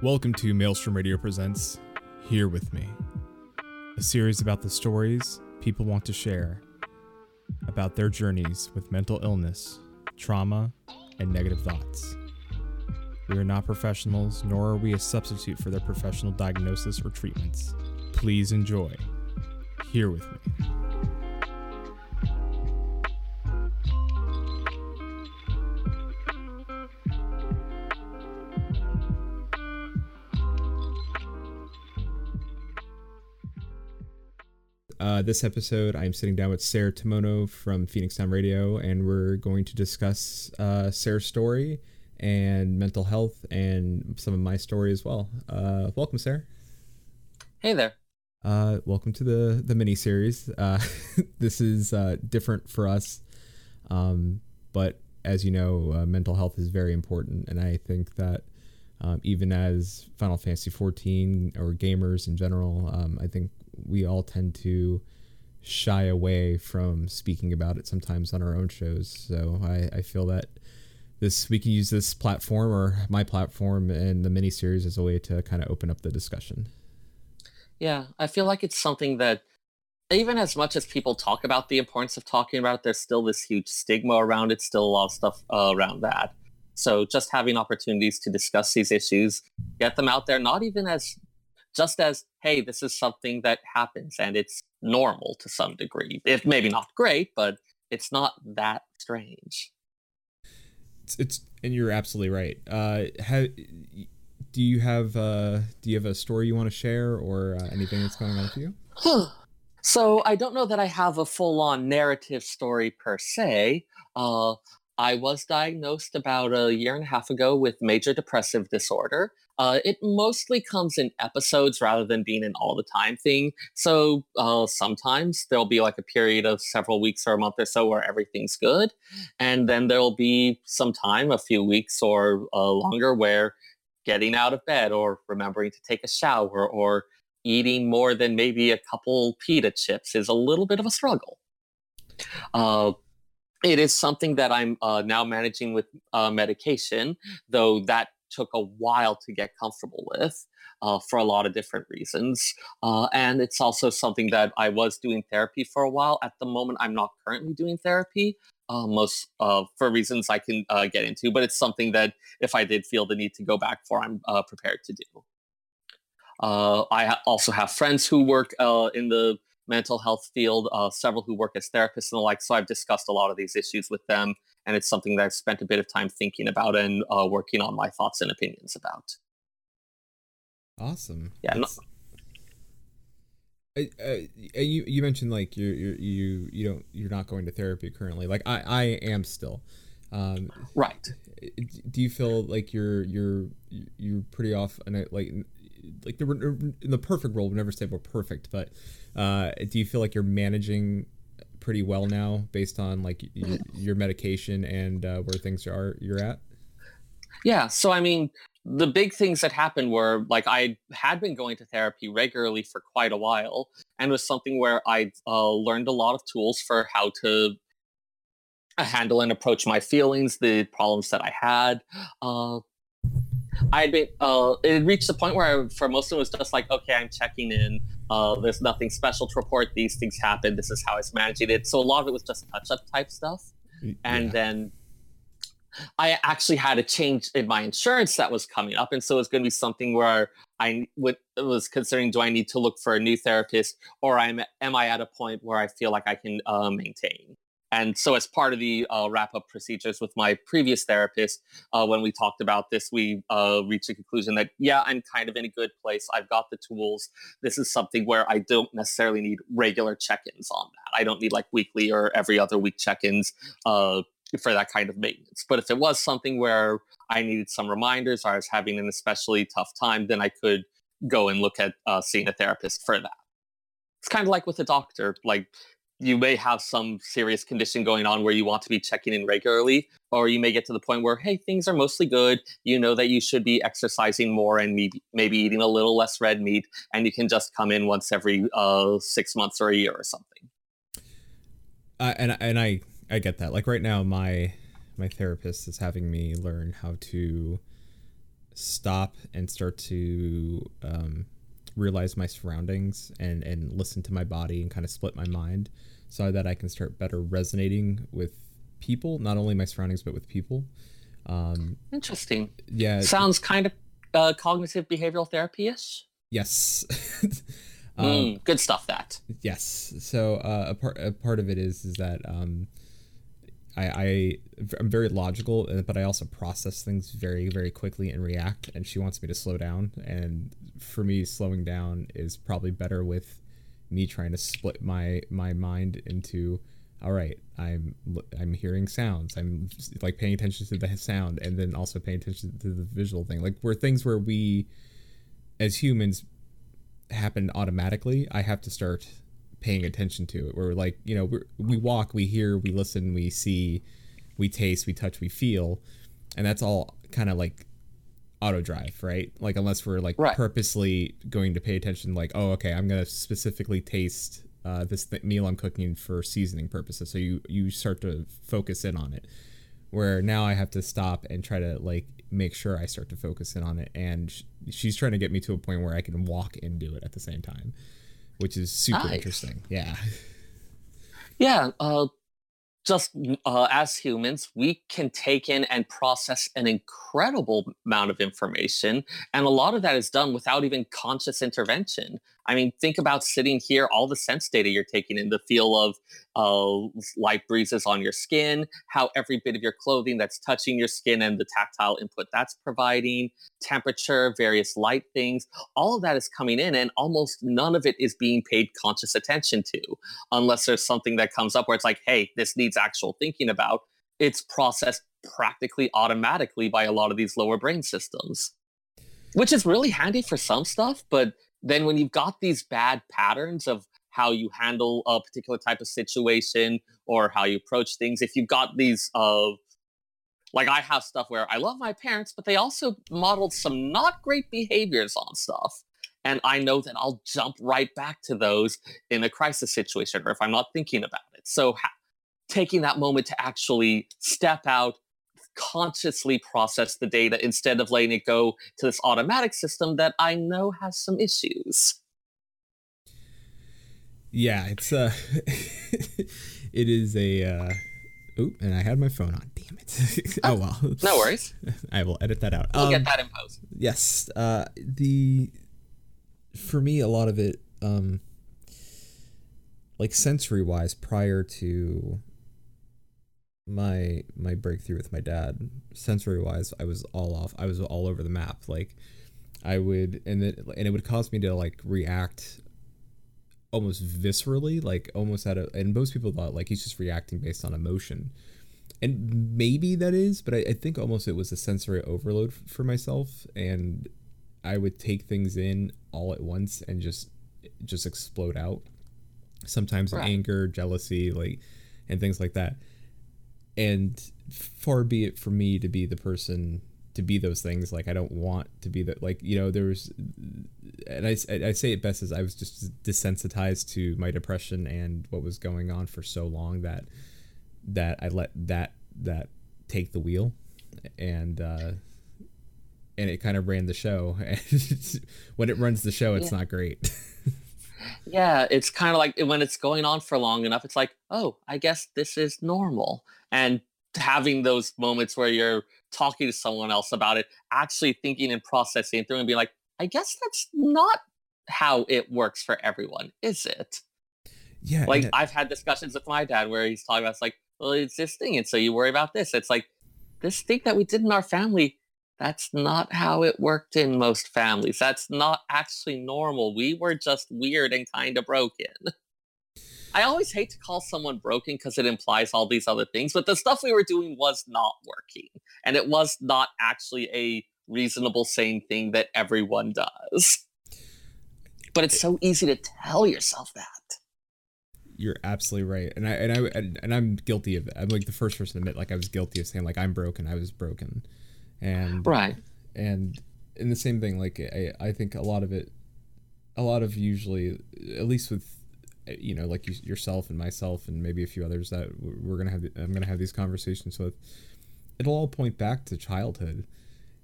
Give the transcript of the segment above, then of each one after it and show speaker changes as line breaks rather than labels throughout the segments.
Welcome to Maelstrom Radio Presents Here With Me, a series about the stories people want to share about their journeys with mental illness, trauma, and negative thoughts. We are not professionals, nor are we a substitute for their professional diagnosis or treatments. Please enjoy Here With Me. Uh, this episode, I'm sitting down with Sarah Timono from Phoenix Town Radio, and we're going to discuss uh, Sarah's story and mental health and some of my story as well. Uh, welcome, Sarah.
Hey there.
Uh, welcome to the the mini series. Uh, this is uh, different for us, um, but as you know, uh, mental health is very important, and I think that um, even as Final Fantasy 14 or gamers in general, um, I think we all tend to shy away from speaking about it sometimes on our own shows. So I, I feel that this we can use this platform or my platform and the mini series as a way to kind of open up the discussion.
Yeah, I feel like it's something that even as much as people talk about the importance of talking about it, there's still this huge stigma around it, still a lot of stuff uh, around that. So just having opportunities to discuss these issues, get them out there, not even as just as hey this is something that happens and it's normal to some degree if maybe not great but it's not that strange
it's, it's and you're absolutely right. Uh how, do you have uh do you have a story you want to share or uh, anything that's going on with you?
So i don't know that i have a full-on narrative story per se. Uh I was diagnosed about a year and a half ago with major depressive disorder. Uh, it mostly comes in episodes rather than being an all the time thing. So uh, sometimes there'll be like a period of several weeks or a month or so where everything's good. And then there'll be some time, a few weeks or uh, longer, where getting out of bed or remembering to take a shower or eating more than maybe a couple pita chips is a little bit of a struggle. Uh, it is something that I'm uh, now managing with uh, medication, though that took a while to get comfortable with uh, for a lot of different reasons. Uh, and it's also something that I was doing therapy for a while. At the moment, I'm not currently doing therapy. Uh, most uh, for reasons I can get into, but it's something that if I did feel the need to go back for, I'm prepared to do. I ha- also have friends who work in the mental health field, uh, several who work as therapists and the like. So I've discussed a lot of these issues with them, and it's something that I've spent a bit of time thinking about and uh, working on my thoughts and opinions about.
Awesome.
Yeah. No,
uh, you you mentioned like you you you you don't you're not going to therapy currently. Like I I am still. Um,
right.
Do you feel like you're you're you're pretty off and like like the in the perfect world, we never say we're perfect, but uh, do you feel like you're managing pretty well now based on like your, medication and uh, where things are you're at?
Yeah. So I mean, the big things that happened were like I had been going to therapy regularly for quite a while, and was something where I uh, learned a lot of tools for how to uh, handle and approach my feelings, the problems that I had. Uh, I'd been uh, it had reached the point where I, for most of it was just like, okay, I'm checking in. Uh, there's nothing special to report. These things happen. This is how I was managing it. So a lot of it was just touch up type stuff. And yeah. then I actually had a change in my insurance that was coming up, and so it was going to be something where I would, was considering: do I need to look for a new therapist, or am am I at a point where I feel like I can uh, maintain? And so, as part of the uh, wrap up procedures with my previous therapist, uh, when we talked about this, we uh, reached a conclusion that, yeah, I'm kind of in a good place. I've got the tools. This is something where I don't necessarily need regular check ins on that. I don't need like weekly or every other week check ins uh, for that kind of maintenance. But if it was something where I needed some reminders or I was having an especially tough time, then I could go and look at uh, seeing a therapist for that. It's kind of like with a doctor. Like you may have some serious condition going on where you want to be checking in regularly, or you may get to the point where, hey, things are mostly good. You know that you should be exercising more and maybe, maybe eating a little less red meat, and you can just come in once every uh, six months or a year or something.
Uh, and and I I get that. Like right now, my my therapist is having me learn how to stop and start to um, realize my surroundings and and listen to my body and kind of split my mind so that I can start better resonating with people, not only my surroundings but with people. Um,
Interesting.
Yeah,
sounds kind of uh, cognitive behavioral therapy ish.
Yes.
um, mm, good stuff. That.
Yes. So uh, a part a part of it is is that um, I, I I'm very logical, uh, but I also process things very very quickly and react. And she wants me to slow down. And for me, slowing down is probably better with me trying to split my my mind into all right i'm i'm hearing sounds i'm like paying attention to the sound and then also paying attention to the visual thing like where things where we as humans happen automatically i have to start paying attention to it. Where we're like you know we we walk, we hear, we listen, we see, we taste, we touch, we feel, and that's all kind of like auto drive, right? Like unless we're like right. purposely going to pay attention, like oh okay, I'm gonna specifically taste uh, this th- meal I'm cooking for seasoning purposes. So you you start to focus in on it. Where now I have to stop and try to like make sure I start to focus in on it, and sh- she's trying to get me to a point where I can walk and do it at the same time which is super nice. interesting. Yeah.
Yeah. Uh, just uh, as humans, we can take in and process an incredible amount of information. And a lot of that is done without even conscious intervention. I mean, think about sitting here, all the sense data you're taking in, the feel of uh, light breezes on your skin, how every bit of your clothing that's touching your skin and the tactile input that's providing, temperature, various light things, all of that is coming in, and almost none of it is being paid conscious attention to, unless there's something that comes up where it's like, hey, this needs actual thinking about. It's processed practically automatically by a lot of these lower brain systems, which is really handy for some stuff, but then when you've got these bad patterns of how you handle a particular type of situation or how you approach things, if you've got these uh, like I have stuff where I love my parents, but they also modeled some not great behaviors on stuff. And I know that I'll jump right back to those in a crisis situation or if I'm not thinking about it. So ha- taking that moment to actually step out, consciously process the data instead of letting it go to this automatic system that I know has some issues.
Yeah, it's uh it is a uh Oop, and I had my phone on. Damn it. oh well.
No worries.
I will edit that out.
We'll um, get that in post.
Yes. Uh the for me a lot of it um like sensory wise prior to my my breakthrough with my dad sensory wise i was all off i was all over the map. Like i would and it and it would cause me to like react almost viscerally like almost at a and most people thought like he's just reacting based on emotion. And maybe that is but i, I think almost it was a sensory overload f- for myself and i would take things in all at once and just just explode out. Sometimes right. anger jealousy like and things like that and far be it from me to be the person to be those things. Like i don't want to be that like you know there was and I, I say it best as i was just desensitized to my depression and what was going on for so long that that i let that that take the wheel. And uh and it kind of ran the show. And when it runs the show it's yeah. not great
yeah it's kind of like eh, when it's going on for long enough it's like oh i guess this is normal and having those moments where you're talking to someone else about it, actually thinking and processing through and being like, I guess that's not how it works for everyone, is it?
Yeah.
Like it, I've had discussions with my dad where he's talking about it's like, well, it's this thing, and so you worry about this. It's like this thing that we did in our family. That's not how it worked in most families. That's not actually normal. We were just weird and kind of broken. I always hate to call someone broken because it implies all these other things, but the stuff we were doing was not working. And it was not actually a reasonable, sane thing that everyone does. But it's eh so easy to tell yourself that.
you're absolutely right, and I and I and, and I'm guilty of it. I'm like the first person to admit like I was guilty of saying like I'm broken. I was broken, and
right,
and in the same thing like I I think a lot of it, a lot of usually at least with you know like you, yourself and myself and maybe a few others that we're gonna have I'm gonna have these conversations with. It'll all point back to childhood,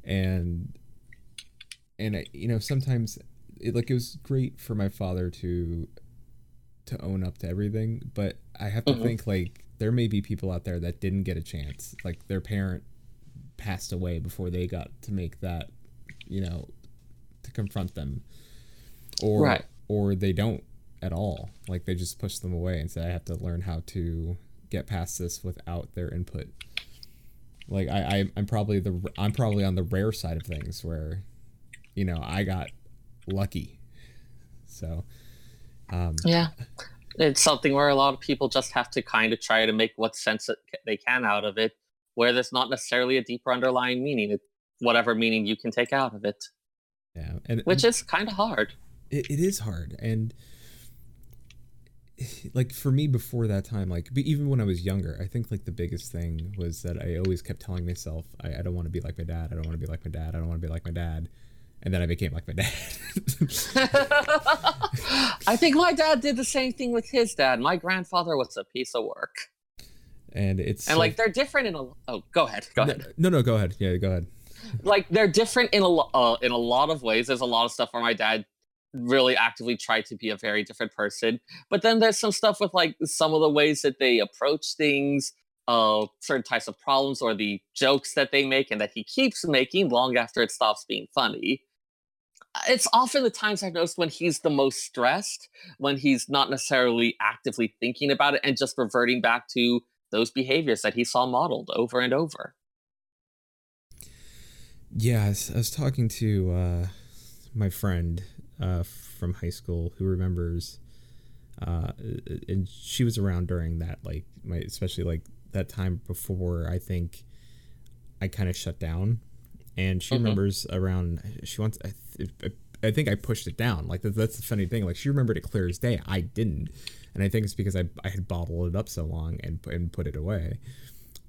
and and I, you know sometimes it like it was great for my father to to own up to everything, but I have to mm-hmm. think like there may be people out there that didn't get a chance. Like their parent passed away before they got to make that, you know, to confront them. Or right. or they don't at all. Like they just push them away and say I have to learn how to get past this without their input. Like I, I I'm probably the I'm probably on the rare side of things where, you know, I got lucky. So
um, yeah, it's something where a lot of people just have to kind of try to make what sense they can out of it, where there's not necessarily a deeper underlying meaning. It's whatever meaning you can take out of it.
Yeah,
and which is kind of hard.
It, it is hard, and like for me before that time, like even when I was younger, I think like the biggest thing was that I always kept telling myself, I, I don't want to be like my dad. I don't want to be like my dad. I don't want to be like my dad and then I became like my dad.
I think my dad did the same thing with his dad. My grandfather was a piece of work.
And it's
and like they're different in a oh go ahead go ahead.
no no go ahead. Yeah go ahead.
Like they're different in a uh, in a lot of ways. There's a lot of stuff where my dad really actively tried to be a very different person but then there's some stuff with like some of the ways that they approach things uh certain types of problems or the jokes that they make and that he keeps making long after it stops being funny. It's often the times I've noticed when he's the most stressed, when he's not necessarily actively thinking about it and just reverting back to those behaviors that he saw modeled over and over.
Yeah, I was, I was talking to uh, my friend uh, from high school who remembers, uh, and she was around during that, like my especially like that time before I think I kind of shut down and she mm-hmm. remembers around she wants I, th- I think I pushed it down. Like that's the funny thing. Like she remembered it clear as day. I didn't. And I think it's because I, I had bottled it up so long and, and put it away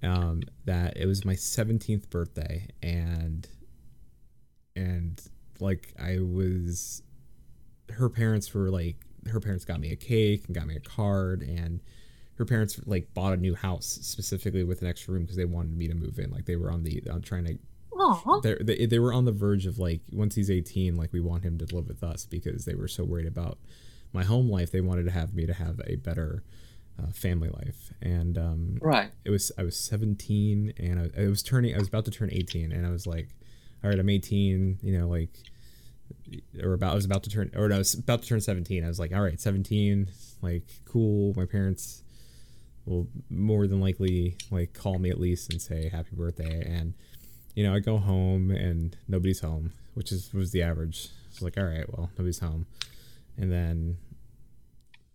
um, that it was my 17th birthday. And and like I was her parents were like her parents got me a cake and got me a card. And her parents like bought a new house specifically with an extra room because they wanted me to move in. Like they were on the on trying to they they were on the verge of like once he's 18 like we want him to live with us because they were so worried about my home life they wanted to have me to have a better uh, family life and um,
right
it was i was 17 and I, I was turning i was about to turn 18 and i was like all right i'm 18 you know like or about I was about to turn or no, I was about to turn 17. I was like, all right, 17, like cool. My parents will more than likely like call me at least and say happy birthday and you know, I go home and nobody's home, which is was the average. It's like, all right, well, nobody's home, and then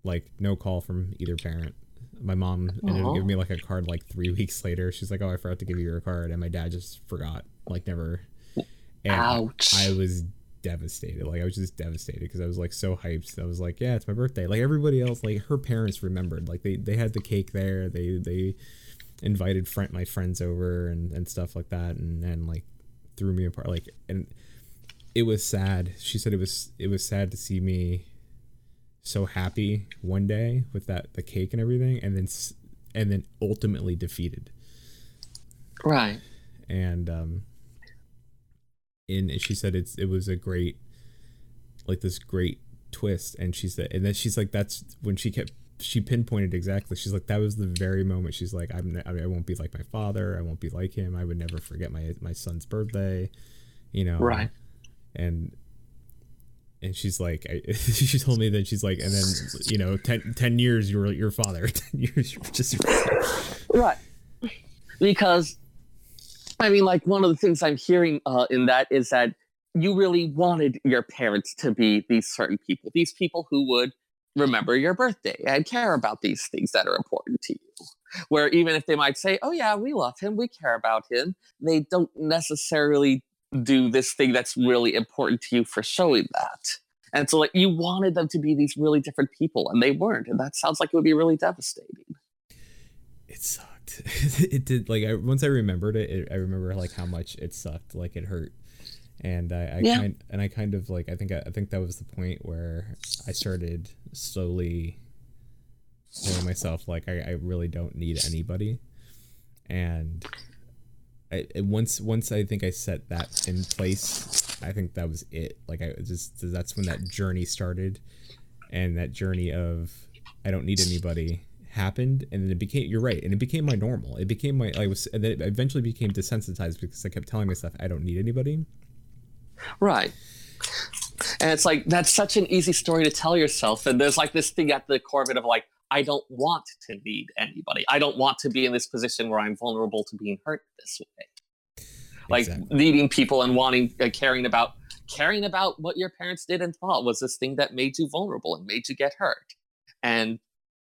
like no call from either parent. My mom ended up giving me like a card like three weeks later. She's like, "Oh, I forgot to give you your card," and my dad just forgot, like never.
And Ouch!
I, I was devastated. Like I was just devastated because I was like so hyped. I was like, "Yeah, it's my birthday." Like everybody else, like her parents remembered. Like they they had the cake there. They they invited friend my friends over and, and stuff like that and, and like threw me apart like and it was sad. She said it was it was sad to see me so happy one day with that the cake and everything and then and then ultimately defeated.
Right.
And um and she said it's it was a great like this great twist and she said and then she's like that's when she kept she pinpointed exactly. She's like, that was the very moment. She's like, I'm, I, mean, I won't be like my father. I won't be like him. I would never forget my my son's birthday. You know,
right?
And and she's like, I, she told me that she's like, and then you know, 10, 10 years you're your father. Ten years you're just
right. Because I mean, like one of the things I'm hearing uh, in that is that you really wanted your parents to be these certain people, these people who would remember your birthday and care about these things that are important to you. Where even if they might say, oh, yeah, we love him, we care about him, they don't necessarily do this thing that's really important to you for showing that. And so like you wanted them to be these really different people and they weren't. And that sounds like it would be really devastating.
It sucked. it did like I, once I remembered it, it, I remember like how much it sucked. Like it hurt. And I, I yeah. kind and I kind of like I think I, I think that was the point where I started slowly telling myself like I, I really don't need anybody. And I, once once I think I set that in place, I think that was it. Like I just that's when that journey started, and that journey of I don't need anybody happened, and then it became you're right, and it became my normal. It became my I was and then it eventually became desensitized because I kept telling myself I don't need anybody.
Right. And it's like that's such an easy story to tell yourself, and there's like this thing at the core of it of like I don't want to need anybody. I don't want to be in this position where I'm vulnerable to being hurt this way. Like exactly. needing people and wanting, uh, caring about, caring about what your parents did and thought was this thing that made you vulnerable and made you get hurt. And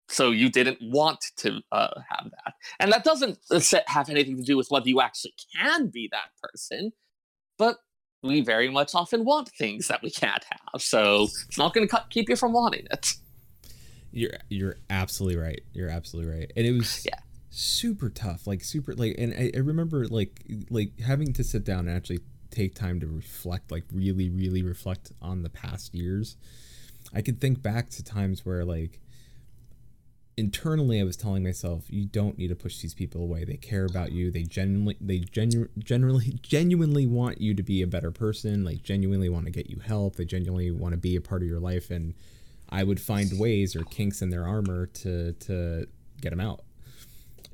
so you didn't want to uh, have that. And that doesn't uh, have anything to do with whether you actually can be that person, but we very much often want things that we can't have. So it's not going to keep you from wanting it.
You're you're absolutely right. You're absolutely right. And it was yeah. super tough, like super like and I, I remember like like having to sit down and actually take time to reflect, like really, really reflect on the past years. I could think back to times where like internally I was telling myself, you don't need to push these people away. They care about you. They genuinely they genu- generally genuinely want you to be a better person, like genuinely want to get you help. They genuinely want to be a part of your life and I would find ways or kinks in their armor to to get them out.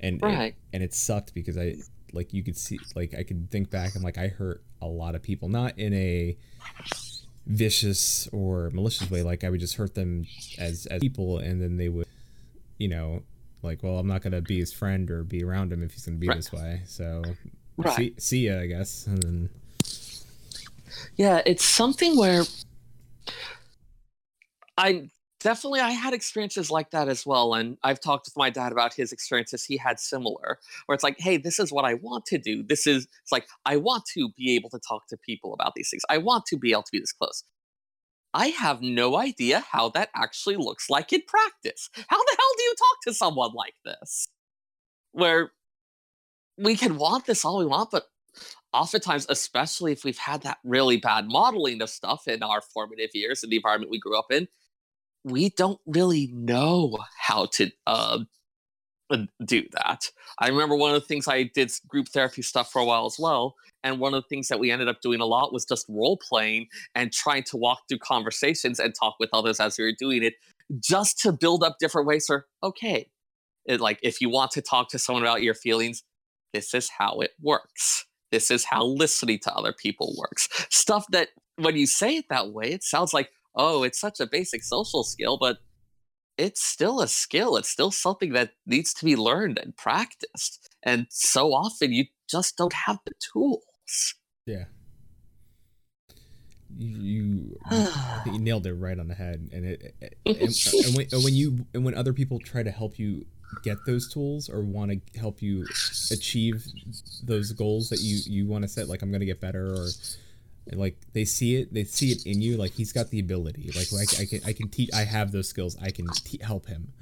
And right. and it sucked because I like you could see like I could think back and like I hurt a lot of people not in a vicious or malicious way like I would just hurt them as as people and then they would you know like well I'm not to be his friend or be around him if he's to be right. this way. So right. see see ya I guess and then
yeah, it's something where I definitely I had experiences like that as well. And I've talked with my dad about his experiences he had similar, where it's like, hey, this is what I want to do. This is it's like I want to be able to talk to people about these things. I want to be able to be this close. I have no idea how that actually looks like in practice. How the hell do you talk to someone like this? Where we can want this all we want, but oftentimes, especially if we've had that really bad modeling of stuff in our formative years in the environment we grew up in, we don't really know how to uh, Uh, do that. I remember one of the things I did group therapy stuff for a while as well. And one of the things that we ended up doing a lot was just role playing and trying to walk through conversations and talk with others as we were doing it, just to build up different ways for, okay, it, like if you want to talk to someone about your feelings, this is how it works. This is how listening to other people works. Stuff that when you say it that way, it sounds like, oh, it's such a basic social skill, but it's still a skill. It's still something that needs to be learned and practiced. And so often you just don't have the tools.
Yeah. You, you, you nailed it right on the head. And it, and, uh, and, when, and when you, and when other people try to help you get those tools or want to help you achieve those goals that you, you want to set, like I'm going to get better or like they see it they see it in you like he's got the ability. Like like i can i can teach i have those skills i can te- help him.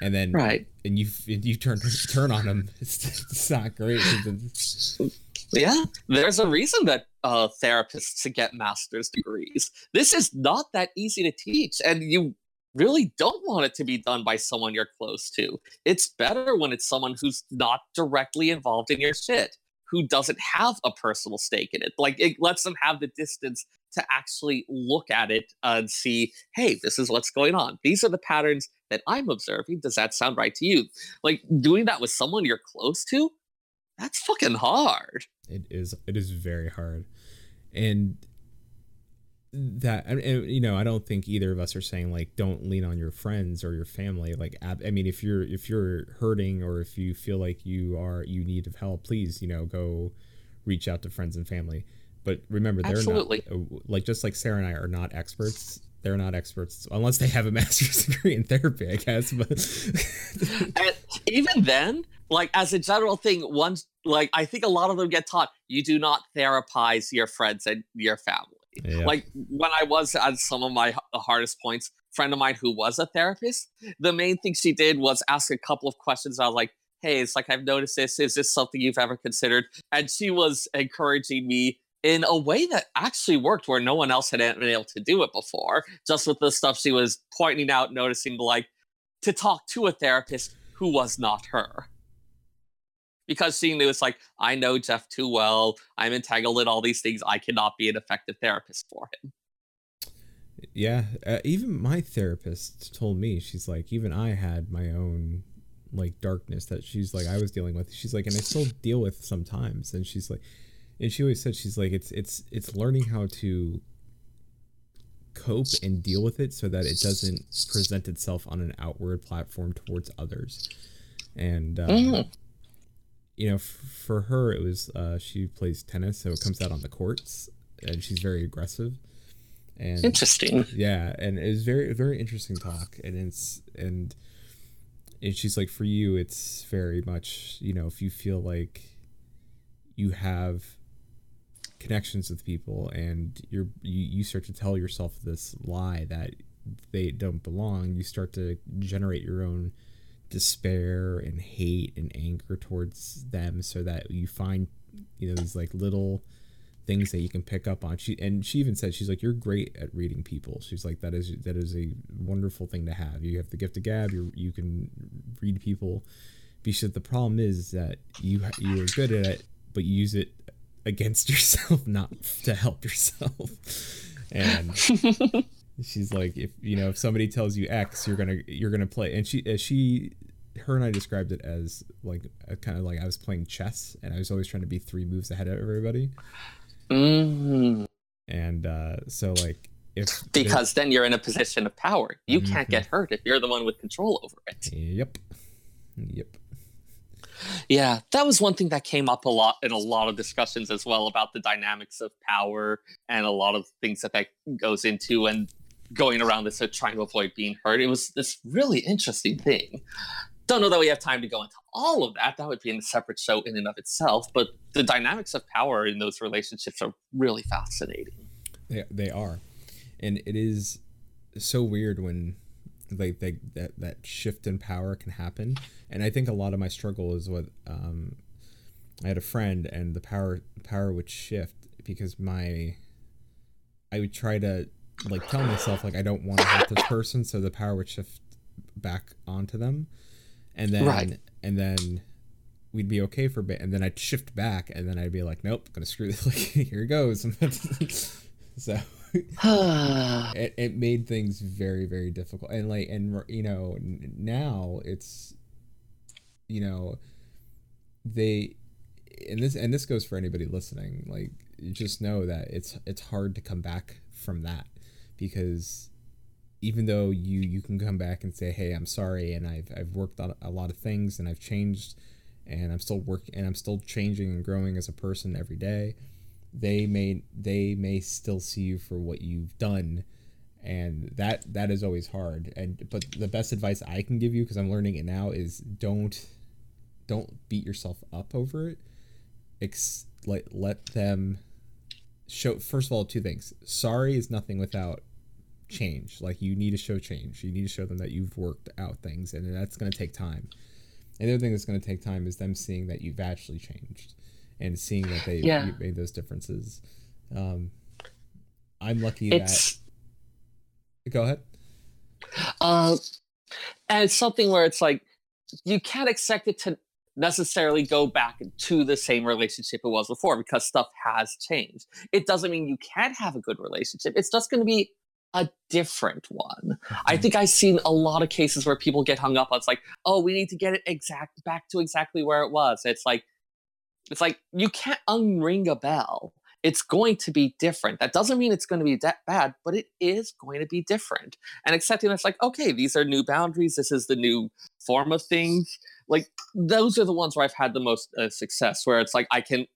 And then
right.
and you you turn turn on him. It's, it's not great.
Yeah there's a reason that uh therapists get master's degrees. This is not that easy to teach and you really don't want it to be done by someone you're close to. It's better when it's someone who's not directly involved in your shit who doesn't have a personal stake in it. Like it lets them have the distance to actually look at it and see, hey, this is what's going on. These are the patterns that I'm observing. Does that sound right to you? Like doing that with someone you're close to, that's fucking hard.
It is. It is very hard. And that you know i don't think either of us are saying like don't lean on your friends or your family. Like i mean if you're if you're hurting or if you feel like you are you need of help please you know go reach out to friends and family. But remember they're Absolutely. not uh, like just like sarah and i are not experts they're not experts unless they have a master's degree in therapy i guess but
even then like as a general thing once like i think a lot of them get taught you do not therapize your friends and your family Yeah. Like when I was at some of my hardest points, friend of mine who was a therapist, the main thing she did was ask a couple of questions. I was like, hey, it's like I've noticed this. Is this something you've ever considered? And she was encouraging me in a way that actually worked where no one else had been able to do it before, just with the stuff she was pointing out, noticing like to talk to a therapist who was not her. Because seeing knew it's like, I know Jeff too well. I'm entangled in all these things. I cannot be an effective therapist for him.
Yeah. Uh, even my therapist told me, she's like, even I had my own like darkness that she's like I was dealing with. She's like, and I still deal with sometimes. And she's like, and she always said she's like, it's it's it's learning how to cope and deal with it so that it doesn't present itself on an outward platform towards others. And uh, mm. You know, f- for her, it was uh, she plays tennis, so it comes out on the courts, and she's very aggressive.
And interesting.
Yeah, and it was very very interesting talk, and it's and and she's like for you it's very much you know if you feel like you have connections with people and you're you, you start to tell yourself this lie that they don't belong you start to generate your own despair and hate and anger towards them so that you find you know these like little things that you can pick up on. She and she even said she's like you're great at reading people. She's like that is that is a wonderful thing to have. You have the gift of gab. You you can read people. Because the problem is that you you are good at it, but you use it against yourself, not to help yourself. And she's like, if you know, if somebody tells you X, you're gonna you're gonna play. And she she her and I described it as like a, kind of like I was playing chess, and I was always trying to be three moves ahead of everybody. Mm-hmm. And uh, so, like, if
because then you're in a position of power, you mm-hmm. can't get hurt if you're the one with control over it.
Yep. Yep.
Yeah, that was one thing that came up a lot in a lot of discussions as well about the dynamics of power and a lot of things that that goes into and going around this, so trying to avoid being hurt. It was this really interesting thing don't know that we have time to go into all of that. That would be in a separate show in and of itself. But the dynamics of power in those relationships are really fascinating.
They, they are. And it is so weird when like they, that that shift in power can happen. And I think a lot of my struggle is with um, I had a friend and the power power would shift because my I would try to like tell myself like I don't want to hurt this person, so the power would shift back onto them and then right. and then we'd be okay for a bit, and then I'd shift back, and then I'd be like, nope, gonna screw this. Like here it goes. so it, it made things very very difficult, and like and you know now it's you know they and this and this goes for anybody listening like just know that it's it's hard to come back from that because even though you you can come back and say, "Hey, I'm sorry," and I've I've worked on a lot of things and I've changed, and I'm still working and I'm still changing and growing as a person every day. They may they may still see you for what you've done, and that that is always hard. And but the best advice I can give you because I'm learning it now is don't don't beat yourself up over it. Ex- let let them show first of all two things. Sorry is nothing without change. Like you need to show change. You need to show them that you've worked out things, and that's going to take time. And the other thing that's going to take time is them seeing that you've actually changed and seeing that they yeah. made those differences. Um, I'm lucky it's, that. Go ahead.
Uh, and it's something where it's like you can't expect it to necessarily go back to the same relationship it was before because stuff has changed. It doesn't mean you can't have a good relationship. It's just going to be a different one. I think I've seen a lot of cases where people get hung up on it's like, oh, we need to get it exact back to exactly where it was. It's like it's like you can't unring a bell. It's going to be different. That doesn't mean it's going to be that bad, but it is going to be different. And accepting that's like, okay, these are new boundaries. This is the new form of things. Like those are the ones where I've had the most uh, success, where it's like I can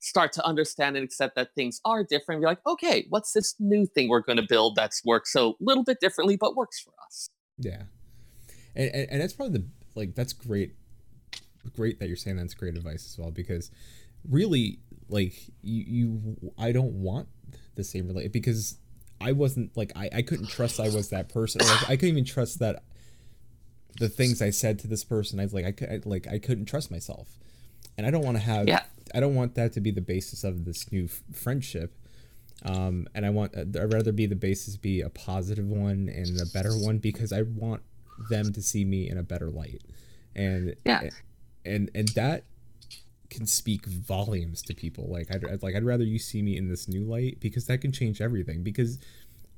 start to understand and accept that things are different. You're like, okay, what's this new thing we're going to build that's works so a little bit differently, but works for us?
Yeah, and, and and that's probably the like that's great, great that you're saying that's great advice as well because really like you, you I don't want the same relate because I wasn't like I, I couldn't trust I was that person. Like, I couldn't even trust that the things I said to this person. I was like I, I like I couldn't trust myself, and I don't want to have.
Yeah.
I don't want that to be the basis of this new f- friendship. Um, and I want I'd rather be the basis be a positive one and a better one because I want them to see me in a better light, and
Yeah.
and and that can speak volumes to people. Like I'd, I'd like I'd rather you see me in this new light because that can change everything. Because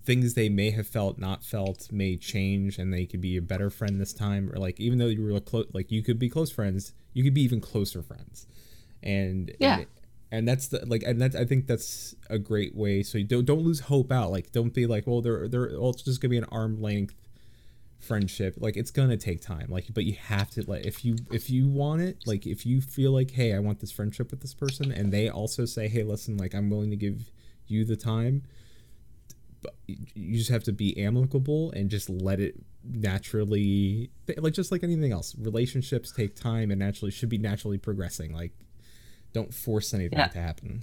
things they may have felt not felt may change, and they could be a better friend this time. Or like even though you were close, like you could be close friends, you could be even closer friends. And
Yeah.
and, and that's the like, and that's I think that's a great way. So you don't don't lose hope out. Like don't be like, well, they're they're well, it's just gonna be an arm length friendship like it's gonna take time like but you have to like if you if you want it like if you feel like hey i want this friendship with this person and they also say hey listen like i'm willing to give you the time but you just have to be amicable and just let it naturally like just like anything else relationships take time and naturally should be naturally progressing like don't force anything
Yeah.
to happen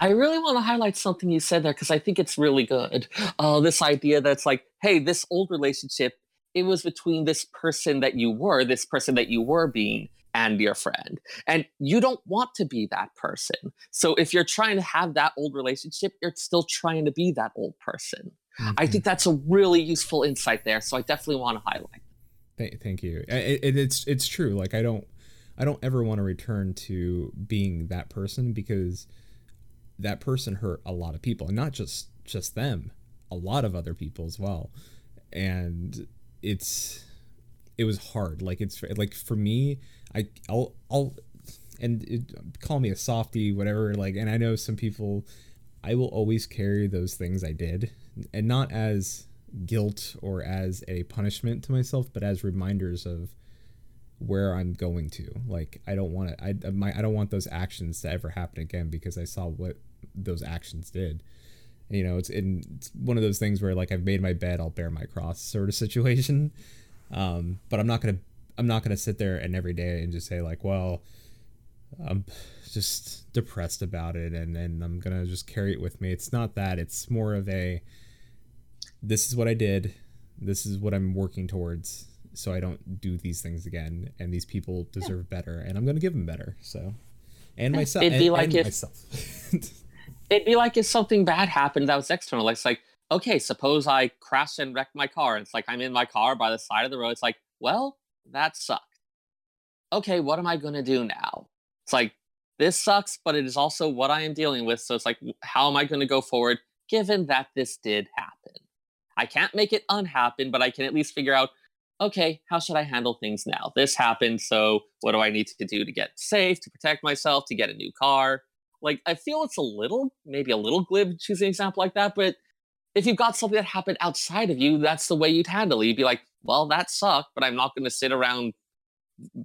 I really want to highlight something you said there because I think it's really good. Uh, this idea that's like, hey, this old relationship, it was between this person that you were, this person that you were being, and your friend. And you don't want to be that person. So if you're trying to have that old relationship, you're still trying to be that old person. I
Mhm.
think that's a really useful insight there. So I definitely want to highlight.
Th- thank you. It, it, it's it's true. Like I don't I don't ever want to return to being that person because that person hurt a lot of people, and not just just them, a lot of other people as well. And it's it was hard. Like it's like for me, I I'll I'll and it, call me a softy, whatever. Like, and I know some people, I will always carry those things I did, and not as guilt or as a punishment to myself, but as reminders of where I'm going to. Like, I don't want to. I my I don't want those actions to ever happen again because I saw what those actions did. You know, it's in it's one of those things where like I've made my bed, I'll bear my cross sort of situation. Um, but I'm not gonna I'm not gonna sit there and every day and just say like, well, I'm just depressed about it and and I'm gonna just carry it with me. It's not that. It's more of a this is what I did. This is what I'm working towards. So I don't do these things again. And these people deserve better, and I'm gonna give them better. So, and
Yeah,
myself,
it'd be
and-
like
and
if-
myself.
It'd be like if something bad happened that was external. Like, it's like, okay, suppose I crash and wreck my car. And it's like I'm in my car by the side of the road. It's like, well, that sucked. Okay, what am I going to do now? It's like, this sucks, but it is also what I am dealing with. So it's like, how am I going to go forward given that this did happen? I can't make it unhappen, but I can at least figure out, okay, how should I handle things now? This happened. So what do I need to do to get safe, to protect myself, to get a new car? like I feel it's a little, maybe a little glib to choosing an example like that, but if you've got something that happened outside of you, that's the way you'd handle it. You'd be like, well, that sucked, but I'm not going to sit around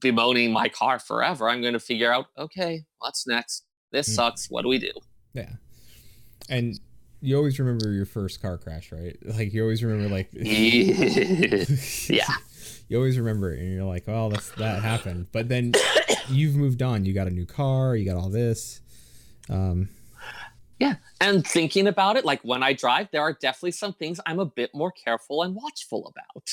bemoaning my car forever. I'm going to figure out, okay, what's next? This
Mm.
sucks. What do we do?
yeah, and you always remember your first car crash, right? Like you always remember, like
yeah.
you always remember it, and you're like, well, that's that happened. But then you've moved on. You got a new car. You got all this. Um,
Yeah. And thinking about it, like when I drive, there are definitely some things I'm a bit more careful and watchful about.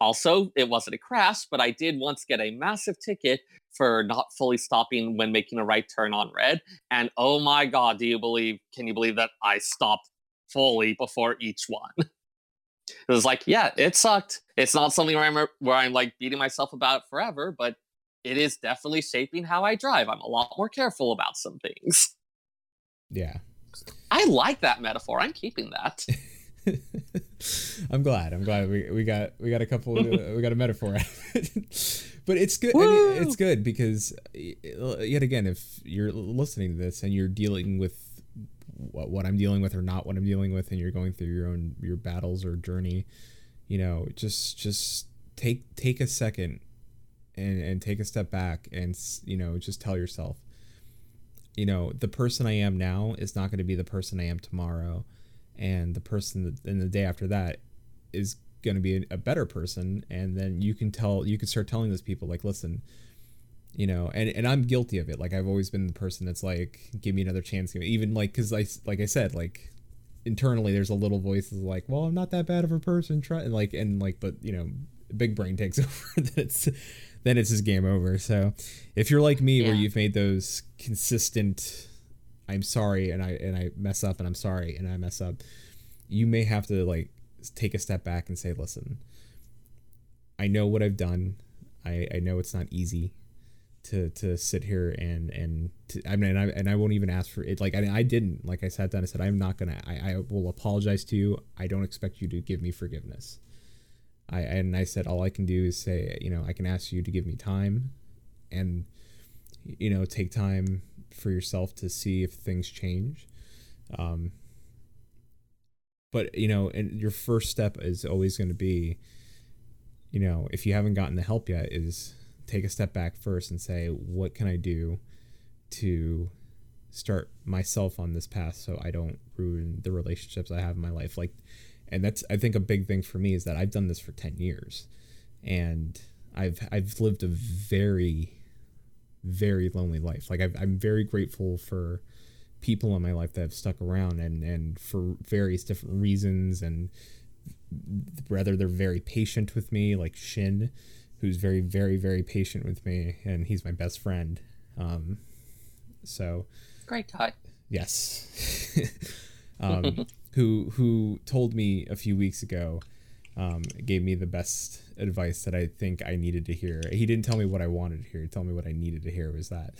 Also, it wasn't a crash, but I did once get a massive ticket for not fully stopping when making a right turn on red. And oh my God, do you believe, can you believe that I stopped fully before each one? It was like, yeah, it sucked. It's not something where I'm, where I'm like beating myself about forever, but it is definitely shaping how I drive. I'm a lot more careful about some things.
yeah.
I like that metaphor. I'm keeping that.
I'm glad. I'm glad we, we got we got a couple we got a metaphor. out of it. but it's good. It's good because yet again, if you're listening to this and you're dealing with what, what I'm dealing with or not what I'm dealing with, and you're going through your own your battles or journey, you know, just just take take a second and and take a step back and you know just tell yourself you know the person i am now is not going to be the person i am tomorrow and the person that, in the day after that is going to be a, a better person and then you can tell you can start telling those people like listen you know and, and i'm guilty of it like i've always been the person that's like give me another chance even like because i like i said like internally there's a little voice that's like well i'm not that bad of a person try and like and like but you know big brain takes over then it's then it's just game over so if you're like me yeah. where you've made those consistent i'm sorry and i and i mess up and i'm sorry and i mess up. You may have to like take a step back and say listen i know what i've done. I i know it's not easy to to sit here and and to, I mean and I, and I won't even ask for it. Like I, I didn't. Like I sat down and said I'm not gonna I, I will apologize to you. I don't expect you to give me forgiveness. I and I said all I can do is say you know I can ask you to give me time and you know take time for yourself to see if things change um but you know and your first step is always going to be you know if you haven't gotten the help yet is take a step back first and say, what can I do to start myself on this path so I don't ruin the relationships I have in my life? Like, and that's I think a big thing for me is that I've done this for ten years, and I've I've lived a very very lonely life. Like i am very grateful for people in my life that have stuck around and and for various different reasons and whether they're very patient with me like Shin who's very, very, very patient with me, and he's my best friend. Um, so
great guy.
Yes. um, who who told me a few weeks ago, um, gave me the best advice that I think I needed to hear. He didn't tell me what I wanted to hear. He told me what I needed to hear was that.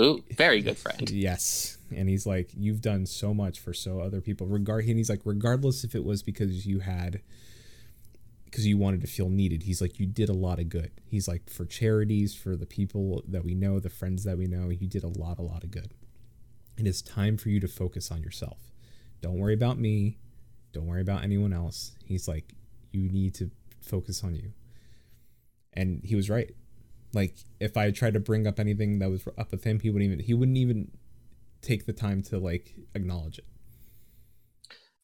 Ooh, very good friend.
Yes, and he's like, you've done so much for so other people. Regard, and he's like, regardless if it was because you had because you wanted to feel needed. He's like, you did a lot of good. He's like, for charities, for the people that we know, the friends that we know, you did a lot, a lot of good. And it's time for you to focus on yourself. Don't worry about me. Don't worry about anyone else. He's like, you need to focus on you. And he was right. Like, if I tried to bring up anything that was up with him, he wouldn't even he wouldn't even take the time to like acknowledge it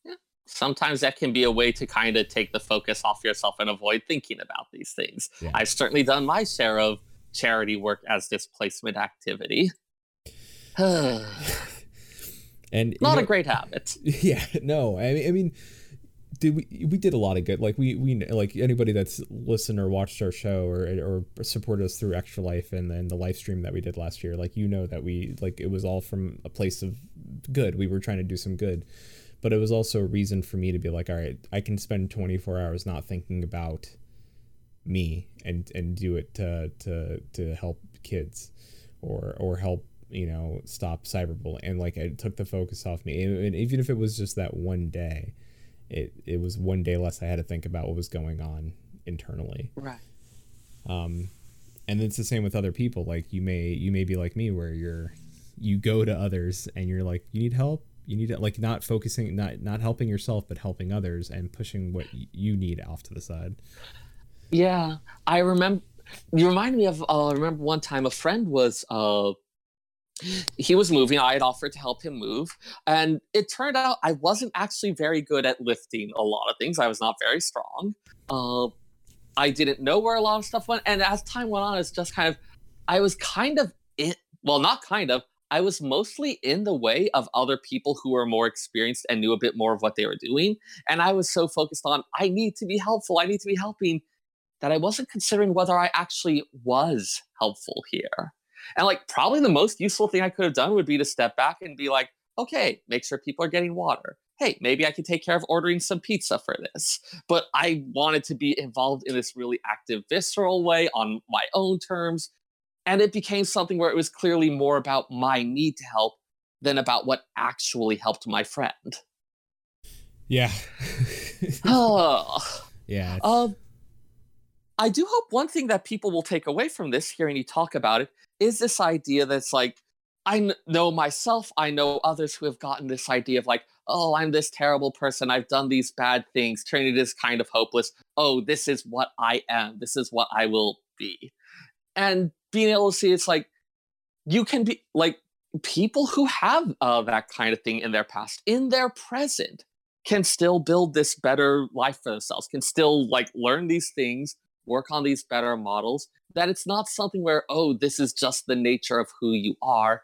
Yeah.
sometimes that can be a way to kind of take the focus off yourself and avoid thinking about these things. Yeah. I've certainly done my share of charity work as displacement activity. and not know, a great habit.
Yeah, no. I mean, I mean, did we we did a lot of good. Like we we like anybody that's listened or watched our show or or supported us through Extra Life and then the live stream that we did last year. Like you know that we like it was all from a place of good. We were trying to do some good but it was also a reason for me to be like all right i can spend 24 hours not thinking about me and and do it to to to help kids or or help you know stop cyberbullying and like it took the focus off me and even if it was just that one day it it was one day less i had to think about what was going on internally.
Right.
Um and it's the same with other people. Like you may you may be like me where you're you go to others and you're like you need help? You need to like not focusing not not helping yourself but helping others and pushing what you need off to the side.
Yeah. I remember you remind me of uh, i remember one time a friend was uh he was moving i had offered to help him move and it turned out i wasn't actually very good at lifting a lot of things i was not very strong uh, i didn't know where a lot of stuff went and as time went on it's just kind of i was kind of it well not kind of I was mostly in the way of other people who were more experienced and knew a bit more of what they were doing. And I was so focused on, I need to be helpful, I need to be helping, that I wasn't considering whether I actually was helpful here. And like, probably the most useful thing I could have done would be to step back and be like, okay, make sure people are getting water. Hey, maybe I could take care of ordering some pizza for this. But I wanted to be involved in this really active, visceral way on my own terms and it became something where it was clearly more about my need to help than about what actually helped my friend.
Yeah.
oh.
Yeah.
Um, I do hope one thing that people will take away from this, hearing you talk about it, is this idea that's like, I know myself, I know others who have gotten this idea of like, oh, I'm this terrible person, I've done these bad things, Trinity is kind of hopeless. Oh, this is what I am, this is what I will be. And being able to see it's like you can be like people who have uh, that kind of thing in their past in their present can still build this better life for themselves can still like learn these things work on these better models, that it's not something where, oh, this is just the nature of who you are,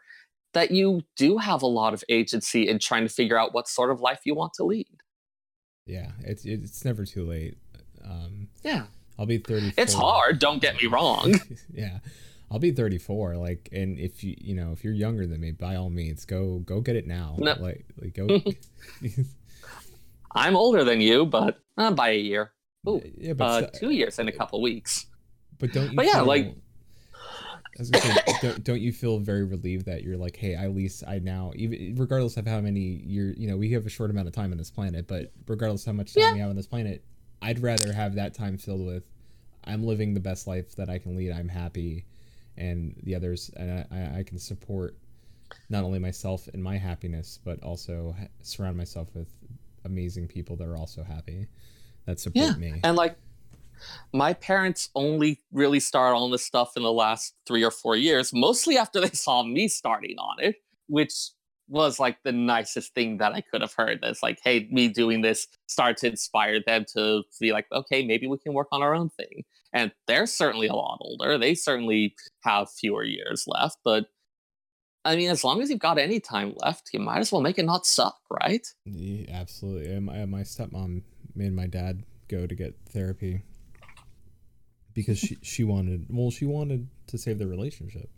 that you do have a lot of agency in trying to figure out what sort of life you want to lead.
Yeah, it's it's never too late. Um,
yeah,
I'll be thirty.
It's hard. Don't get me wrong.
yeah, I'll be thirty four. Like, and if you you know if you're younger than me, by all means, go go get it now. No. Like like go.
I'm older than you, but uh, by a year. Ooh, yeah, but uh, two years in a couple weeks.
But don't you?
But yeah, feel, like.
Say, don't, don't you feel very relieved that you're like, hey, at least I now, even regardless of how many years, you know, we have a short amount of time on this planet, but regardless how much time yeah. we have on this planet, I'd rather have that time filled with, I'm living the best life that I can lead. I'm happy, and the others, and I, I can support not only myself and my happiness, but also surround myself with amazing people that are also happy that support yeah. me.
And like my parents only really started on this stuff in the last three or four years, mostly after they saw me starting on it, which was like the nicest thing that I could have heard. That's like, hey, me doing this started to inspire them to be like, okay, maybe we can work on our own thing. And they're certainly a lot older. They certainly have fewer years left, but I mean, as long as you've got any time left, you might as well make it not suck, right?
Yeah, absolutely. My, my stepmom made my dad go to get therapy because she she wanted well she wanted to save the relationship,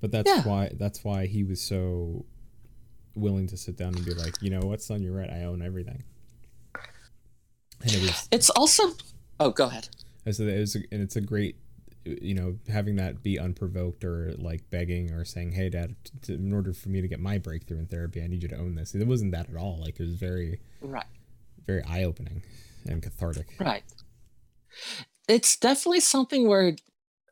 but that's yeah. why that's why he was so willing to sit down and be like, you know what, son, you're right. I own everything.
And it was. It's also. Oh, go ahead.
I said it was, and it's a great you know, having that be unprovoked or like begging or saying, "Hey, Dad, in order for me to get my breakthrough in therapy, I need you to own this." It wasn't that at all. Like it was very,
right,
very eye opening and cathartic.
Right. It's definitely something where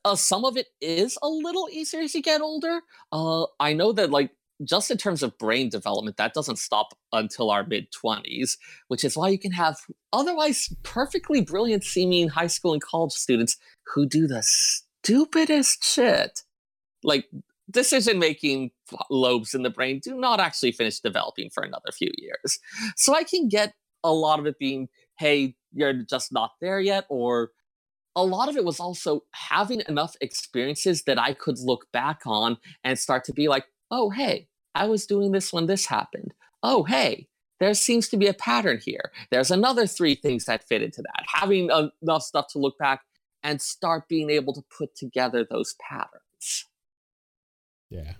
uh, some of it is a little easier as you get older. Uh, I know that like just in terms of brain development, that doesn't stop until our mid 20s, which is why you can have otherwise perfectly brilliant seeming high school and college students who do the stupidest shit. Like decision making lobes in the brain do not actually finish developing for another few years. So I can get a lot of it being, hey, you're just not there yet, or a lot of it was also having enough experiences that I could look back on and start to be like, oh, hey, I was doing this when this happened. Oh, hey, there seems to be a pattern here. There's another three things that fit into that. Having enough stuff to look back and start being able to put together those patterns.
Yeah.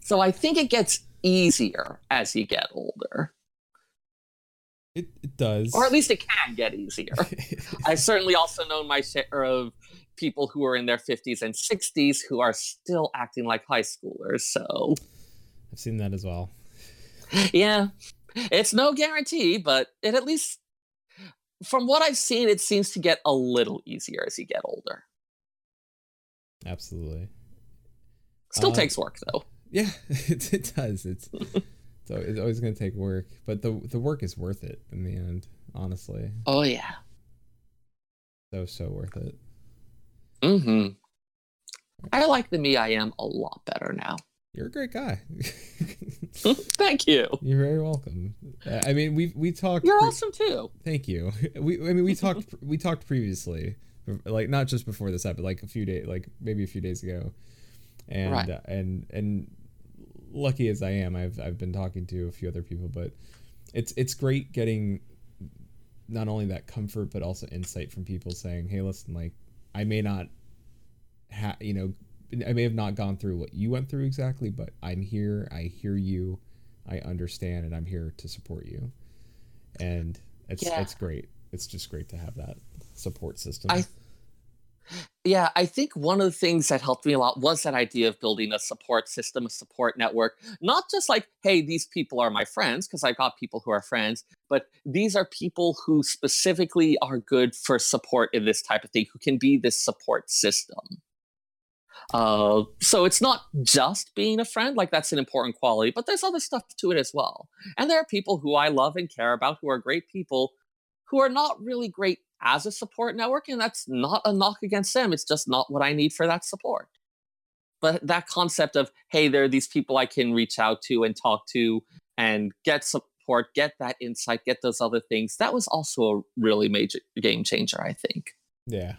So I think it gets easier as you get older.
It, it does.
Or at least it can get easier. I've certainly also known my share of people who are in their 50s and 60s who are still acting like high schoolers. So
I've seen that as well.
Yeah. It's no guarantee, but it at least from what I've seen, it seems to get a little easier as you get older.
Absolutely.
Still uh, takes work though.
Yeah, it, it does. It's so it's always going to take work, but the the work is worth it in the end. Honestly.
Oh yeah.
So so worth it.
Mm-hmm. I like the me I am a lot better now.
You're a great guy.
Thank you.
You're very welcome. I mean, we we talked.
You're pre- awesome too.
Thank you. We I mean we talked we talked previously, like not just before this episode, like a few days, like maybe a few days ago, and right. uh, and and lucky as I am, I've I've been talking to a few other people, but it's it's great getting not only that comfort but also insight from people saying, "Hey, listen, like I may not have you know I may have not gone through what you went through exactly, but I'm here. I hear you. I understand, and I'm here to support you. And it's yeah. it's great. It's just great to have that support system.
I, yeah, I think one of the things that helped me a lot was that idea of building a support system, a support network. Not just like, hey, these people are my friends, because I've got people who are friends, but these are people who specifically are good for support in this type of thing, who can be this support system. Uh, so it's not just being a friend, like that's an important quality, but there's other stuff to it as well. And there are people who I love and care about who are great people who are not really great as a support network, and that's not a knock against them. It's just not what I need for that support. But that concept of, hey, there are these people I can reach out to and talk to and get support, get that insight, get those other things, that was also a really major game changer, I think.
Yeah.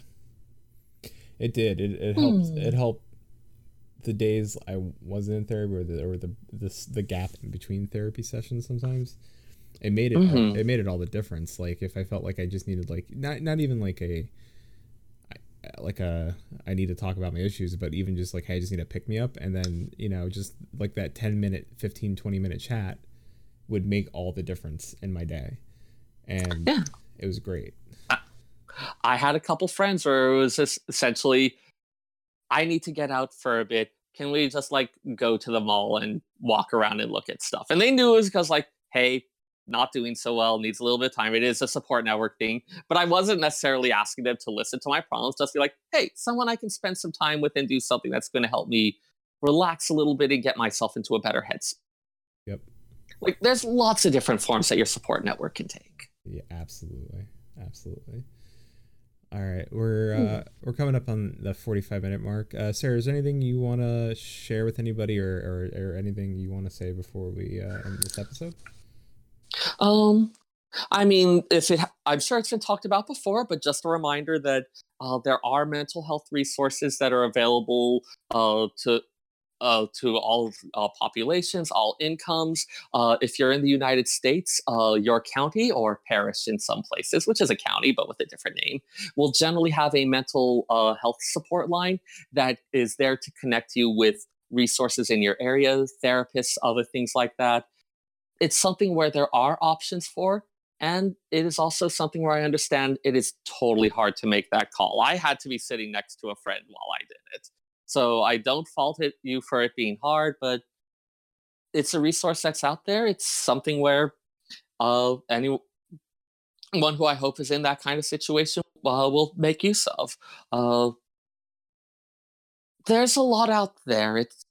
It did. It, it helped. Hmm. It helped the days I wasn't in therapy or the or the the, the gap in between therapy sessions sometimes. It made it mm-hmm. it made it all the difference. Like if I felt like I just needed like not not even like a like a I need to talk about my issues, but even just like hey, I just need to pick me up and then, you know, just like that 10 minute, 15 20 minute chat would make all the difference in my day. And yeah. it was great.
I, I had a couple friends where it was just essentially I need to get out for a bit. Can we just like go to the mall and walk around and look at stuff? And they knew it was because like, hey, not doing so well, needs a little bit of time. It is a support network thing, but I wasn't necessarily asking them to listen to my problems. Just be like, hey, someone I can spend some time with and do something that's going to help me relax a little bit and get myself into a better headspace.
Yep.
Like, there's lots of different forms that your support network can take.
Yeah, absolutely, absolutely. All right, we're uh, we're coming up on the 45 minute mark. Uh, Sarah, is there anything you want to share with anybody, or, or, or anything you want to say before we uh, end this episode?
Um, I mean, if it, I'm sure it's been talked about before, but just a reminder that uh, there are mental health resources that are available uh, to uh, to all uh, populations, all incomes. Uh, if you're in the United States, uh, your county or parish in some places, which is a county but with a different name, will generally have a mental uh, health support line that is there to connect you with resources in your area, therapists, other things like that it's something where there are options for and it is also something where i understand it is totally hard to make that call. I had to be sitting next to a friend while i did it. So i don't fault it, you for it being hard but it's a resource that's out there. It's something where uh, anyone who i hope is in that kind of situation uh, will make use of. Uh, there's a lot out there. It's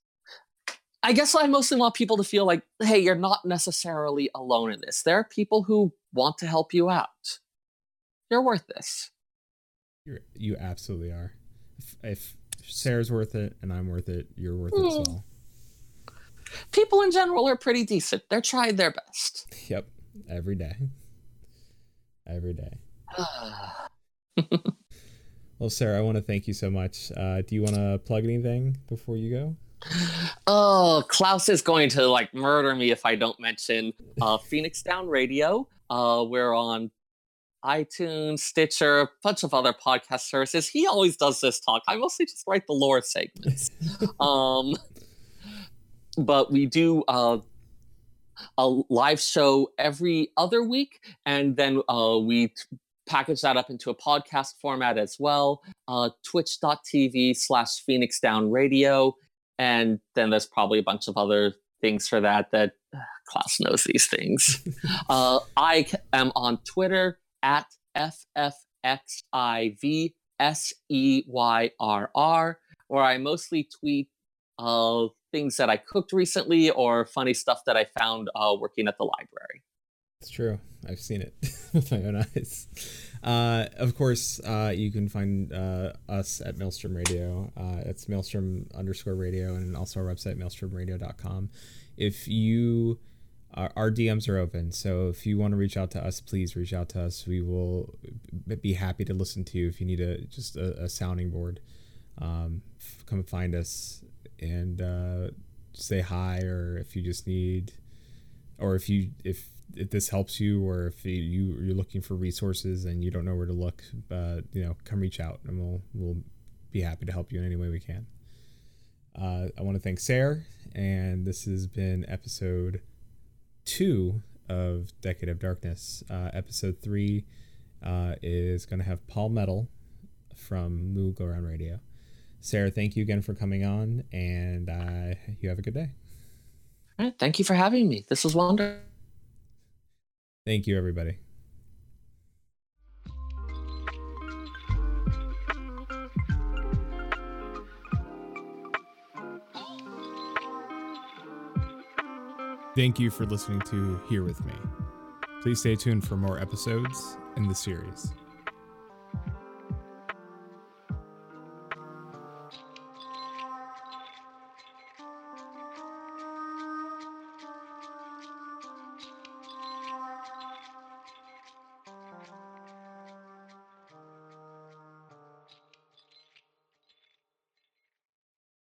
I guess I mostly want people to feel like, hey, you're not necessarily alone in this. There are people who want to help you out. You're worth this.
You're, you absolutely are. If, if Sarah's worth it and I'm worth it, you're worth mm. it as hmm. well.
People in general are pretty decent. They're trying their best.
Yep. Every day. Every day. well, Sarah, I want to thank you so much. Uh, do you want to plug anything before you go?
Oh, Klaus is going to like murder me if I don't mention uh, Phoenix Down Radio. Uh, we're on iTunes, Stitcher, a bunch of other podcast services. He always does this talk. I mostly just write the lore segments. um, but we do uh, a live show every other week, and then uh, we t- package that up into a podcast format as well. Uh, Twitch.tv slash Phoenix Down Radio and then there's probably a bunch of other things for that that uh, Klaus knows these things. uh, I am on Twitter at FFXIVSEYRR, where I mostly tweet uh, things that I cooked recently or funny stuff that I found uh, working at the library.
It's true. I've seen it with my own eyes. Uh, of course, uh, you can find uh, us at Maelstrom Radio. Uh, it's Maelstrom underscore radio and also our website, maelstromradio.com. If you, our, our DMs are open. So if you want to reach out to us, please reach out to us. We will be happy to listen to you if you need a just a, a sounding board. Um, come find us and uh, say hi, or if you just need, or if you if if this helps you or if you you're looking for resources and you don't know where to look, uh, you know, come reach out and we'll we'll be happy to help you in any way we can. Uh, I want to thank Sarah, and this has been episode two of Decade of Darkness. Uh, episode three uh, is going to have Paul Metal from Moo Go Around Radio. Sarah, thank you again for coming on, and uh, you have a good day.
All right, thank you for having me. This was wonderful.
Thank you, everybody. Thank you for listening to Here With Me. Please stay tuned for more episodes in the series.